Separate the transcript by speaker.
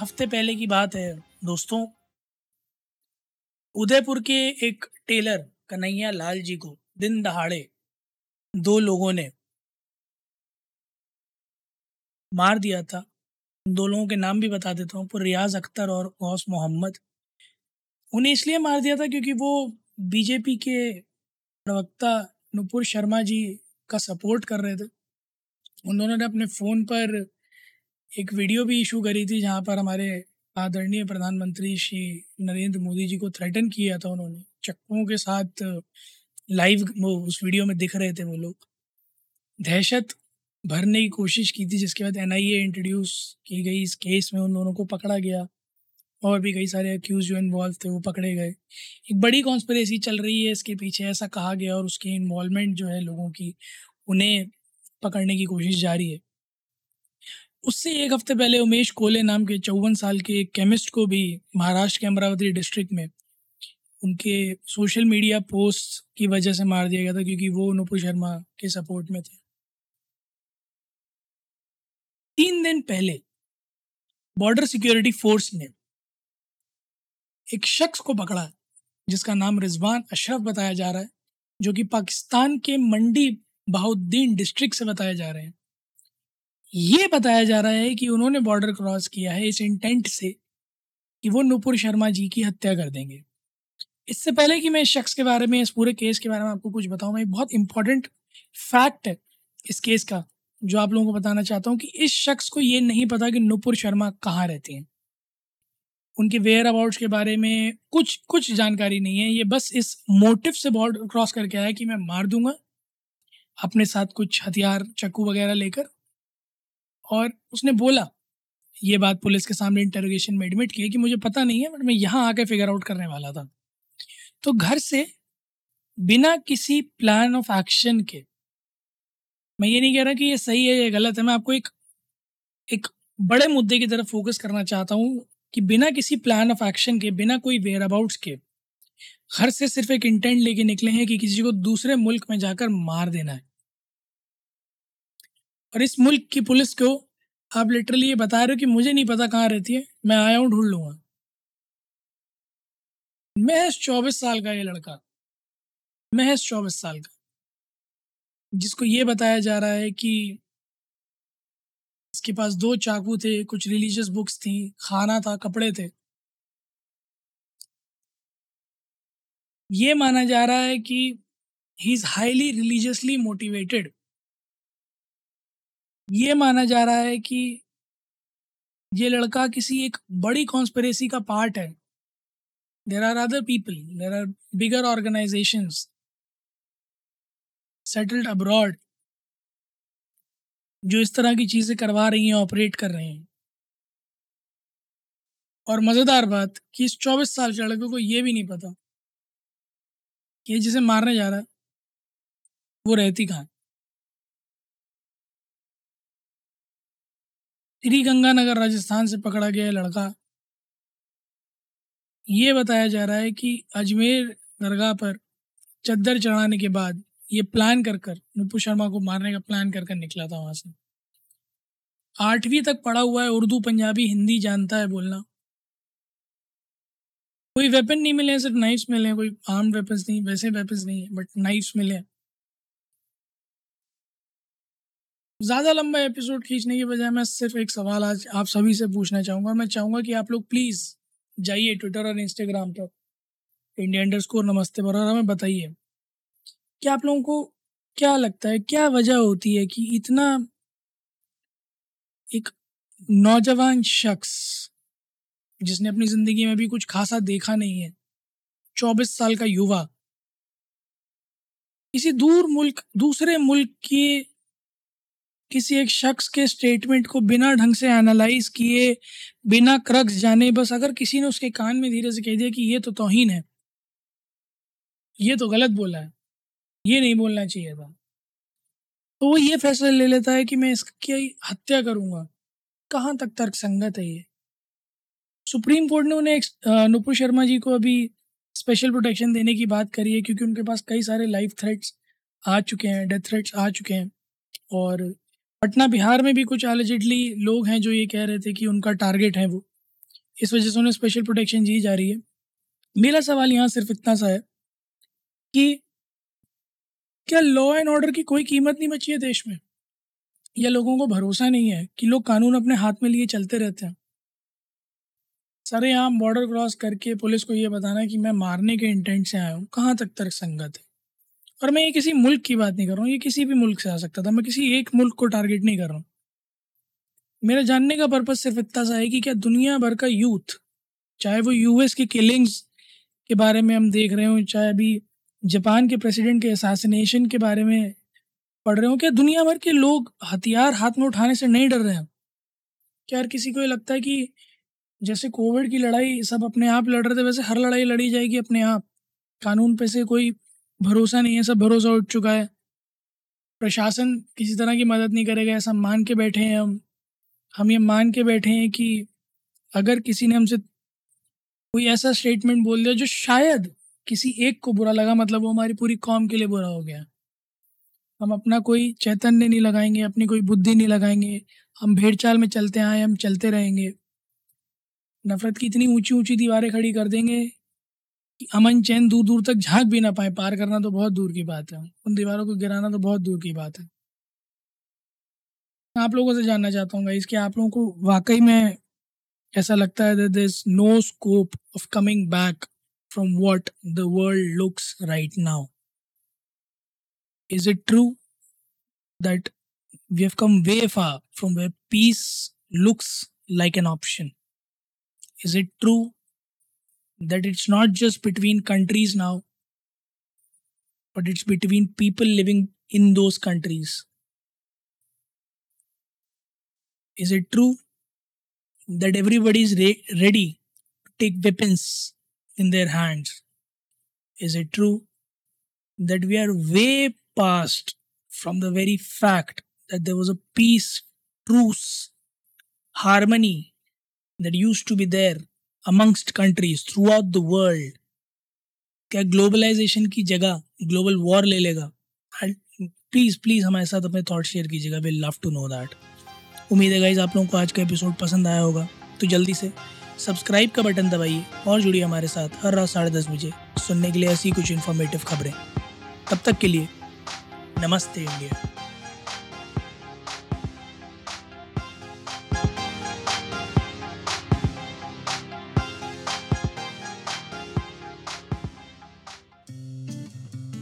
Speaker 1: हफ़्ते पहले की बात है, दोस्तों। उदयपुर के एक टेलर, कन्हैया लाल जी को दिन दहाड़े दो लोगों ने मार दिया था। दो लोगों के नाम भी बता देता हूँ रियाज अख्तर और गौस मोहम्मद। उन्हें इसलिए मार दिया था क्योंकि वो बीजेपी के प्रवक्ता नुपुर शर्मा जी का सपोर्ट कर रहे थे। उन दोनों ने अपने फ़ोन पर एक वीडियो भी इशू करी थी जहाँ पर हमारे आदरणीय प्रधानमंत्री श्री नरेंद्र मोदी जी को थ्रेटन किया था उन्होंने। चक्कों के साथ लाइव वो उस वीडियो में दिख रहे थे वो लोग। दहशत भरने की कोशिश की थी, जिसके बाद एनआईए इंट्रोड्यूस की गई इस केस में उन दोनों को पकड़ा गया। और भी कई सारे अक्यूज जो इन्वॉल्व थे वो पकड़े गए। एक बड़ी कॉन्स्परेसी चल रही है, इसके पीछे ऐसा कहा गया और उसकी इन्वॉल्वमेंट जो है लोगों की, उन्हें पकड़ने की कोशिश जारी है। उससे एक हफ़्ते पहले उमेश कोले नाम के चौवन साल के एक केमिस्ट को भी महाराष्ट्र के अमरावती डिस्ट्रिक्ट में उनके सोशल मीडिया पोस्ट की वजह से मार दिया गया था क्योंकि वो नुपुर शर्मा के सपोर्ट में थे। तीन दिन पहले बॉर्डर सिक्योरिटी फोर्स ने एक शख्स को पकड़ा जिसका नाम रिजवान अशरफ बताया जा रहा है, जो कि पाकिस्तान के मंडी बहाउद्दीन डिस्ट्रिक्ट से बताया जा रहे हैं। ये बताया जा रहा है कि उन्होंने बॉर्डर क्रॉस किया है इस इंटेंट से कि वो नुपुर शर्मा जी की हत्या कर देंगे। इससे पहले कि मैं इस शख्स के बारे में, इस पूरे केस के बारे में आपको कुछ बताऊँ, मैं बहुत इंपॉर्टेंट फैक्ट है इस केस का, जो आप लोगों को बताना चाहता हूँ कि इस शख्स को ये नहीं पता कि नुपुर शर्मा कहाँ रहती हैं। उनके वेयर अबाउट्स के बारे में कुछ कुछ जानकारी नहीं है, ये बस इस मोटिव से बॉर्डर क्रॉस करके आया कि मैं मार दूँगा, अपने साथ कुछ हथियार चक्कू वगैरह लेकर और उसने बोला, ये बात पुलिस के सामने इंटरोगेशन में एडमिट किया कि मुझे पता नहीं है बट मैं यहाँ आके फिगर आउट करने वाला था. तो घर से बिना किसी प्लान ऑफ़ एक्शन के, मैं ये नहीं कह रहा कि ये सही है, या गलत है, मैं आपको एक एक बड़े मुद्दे की तरफ़ फोकस करना चाहता हूँ कि बिना किसी प्लान ऑफ़ एक्शन के, बिना कोई वेयर अबाउट्स के, घर से सिर्फ़ एक इंटेंट लेके निकले हैं कि किसी को दूसरे मुल्क में जाकर मार देना है। और इस मुल्क की पुलिस को आप लिटरली ये बता रहे हो कि मुझे नहीं पता कहाँ रहती है, मैं आया हूँ ढूंढ लूँगा। महज चौबीस साल का ये लड़का, महज चौबीस साल का, जिसको ये बताया जा रहा है कि इसके पास दो चाकू थे, कुछ रिलीजियस बुक्स थी, खाना था, कपड़े थे। ये माना जा रहा है कि he is highly religiously motivated ये माना जा रहा है कि ये लड़का किसी एक बड़ी कॉन्स्परेसी का पार्ट है। There are other people there are bigger organization settled abroad जो इस तरह की चीज़ें करवा रही हैं ऑपरेट कर रहे हैं। और मज़ेदार बात कि इस चौबीस साल के लड़के को ये भी नहीं पता कि जिसे मारने जा रहा है, वो रहती कहाँ? श्री गंगानगर राजस्थान से पकड़ा गया लड़का ये बताया जा रहा है कि अजमेर दरगाह पर चद्दर चढ़ाने के बाद ये प्लान कर कर नुपु शर्मा को मारने का प्लान कर कर निकला था वहाँ से। आठवीं तक पढ़ा हुआ है, उर्दू, पंजाबी, हिंदी जानता है बोलना। कोई वेपन नहीं मिले हैं, सिर्फ़ नाइफ्स मिले हैं, कोई आर्म वेपन्स नहीं, वैसे वेपन्स नहीं है बट नाइफ्स मिले ज़्यादा लंबा एपिसोड खींचने की बजाय मैं सिर्फ़ एक सवाल आज आप सभी से पूछना चाहूँगा। मैं चाहूँगा कि आप लोग प्लीज़ जाइए ट्विटर और इंस्टाग्राम पर। इंडिया अंडर स्कोर नमस्ते पर और हमें बताइए। कि आप लोगों को क्या लगता है, क्या वजह होती है कि इतना एक नौजवान शख्स, जिसने अपनी ज़िंदगी में भी कुछ खासा देखा नहीं है, चौबीस साल का युवा किसी दूर मुल्क, दूसरे मुल्क के किसी एक शख्स के स्टेटमेंट को बिना ढंग से एनालाइज किए, बिना क्रक्स जाने, बस अगर किसी ने उसके कान में धीरे से कह दिया कि ये तो तोहीन है, ये तो गलत बोला है, ये नहीं बोलना चाहिए था तो वो ये फैसला ले लेता है कि मैं इसकी हत्या करूँगा। कहाँ तक तर्क संगत है ये? सुप्रीम कोर्ट ने उन्हें नुपुर शर्मा जी को अभी स्पेशल प्रोटेक्शन देने की बात करी है, क्योंकि उनके पास कई सारे लाइफ थ्रेट्स आ चुके हैं डेथ थ्रेट्स आ चुके हैं, और पटना बिहार में भी कुछ एलिजिडली लोग हैं जो ये कह रहे थे कि उनका टारगेट है वो। इस वजह से उन्हें स्पेशल प्रोटेक्शन दी जा रही है। मेरा सवाल यहाँ सिर्फ़ इतना सा है कि क्या लॉ एंड ऑर्डर की कोई कीमत नहीं बची है देश में? या लोगों को भरोसा नहीं है कि लोग कानून अपने हाथ में लिए चलते रहते हैं? सरेआम बॉर्डर क्रॉस करके पुलिस को ये बताना है कि मैं मारने के इंटेंट से आया हूँ। कहाँ तक तर्क संगत है? और मैं ये किसी मुल्क की बात नहीं कर रहा हूँ, ये किसी भी मुल्क से आ सकता था। मैं किसी एक मुल्क को टारगेट नहीं कर रहा हूँ। मेरा जानने का पर्पज़ सिर्फ़ इतना सा है कि क्या दुनिया भर का यूथ चाहे वो यूएस की किलिंग्स के बारे में हम देख रहे हो, चाहे अभी जापान के प्रेसिडेंट के असैसिनेशन के बारे में पढ़ रहे हो, क्या दुनिया भर के लोग हथियार हाथ में उठाने से नहीं डर रहे हैं? क्या हर किसी को ये लगता है कि जैसे कोविड की लड़ाई सब अपने आप लड़ रहे थे, वैसे हर लड़ाई लड़ी जाएगी अपने आप। कानून पे से कोई भरोसा नहीं है सब भरोसा उठ चुका है। प्रशासन किसी तरह की मदद नहीं करेगा, ऐसा मान के बैठे हैं हम। हम ये मान के बैठे हैं कि अगर किसी ने हमसे कोई ऐसा स्टेटमेंट बोल दिया जो शायद किसी एक को बुरा लगा मतलब वो हमारी पूरी कौम के लिए बुरा हो गया। हम अपना कोई चैतन्य नहीं लगाएँगे, अपनी कोई बुद्धि नहीं लगाएँगे। हम भेड़ चाल में चलते आए, हम चलते रहेंगे। नफ़रत की इतनी ऊँची ऊँची दीवारें खड़ी कर देंगे अमन चैन दूर दूर तक झाँक भी ना पाए। पार करना तो बहुत दूर की बात है। उन दीवारों को गिराना तो बहुत दूर की बात है। आप लोगों से जानना चाहता हूँ इसके आप लोगों को वाकई में ऐसा लगता है that is no scope of coming back from what the world looks right now is it true that we have come way far from peace looks like an option Is it true that it's not just between countries now, but it's between people living in those countries? Is it true that everybody is re- ready to take weapons in their hands? Is it true that we are way past from the very fact that there was a peace, truce, harmony that used to be there amongst countries throughout the world, क्या globalization की जगह global war ले लेगा? Please please हमारे साथ अपने thought share कीजिएगा। We love to know that उम्मीद है गाइज़ आप लोगों को आज का एपिसोड पसंद आया होगा। तो जल्दी से सब्सक्राइब का बटन दबाइए और जुड़िए हमारे साथ हर रात साढ़े दस बजे सुनने के लिए ऐसी कुछ इन्फॉर्मेटिव खबरें। तब तक के लिए नमस्ते इंडिया।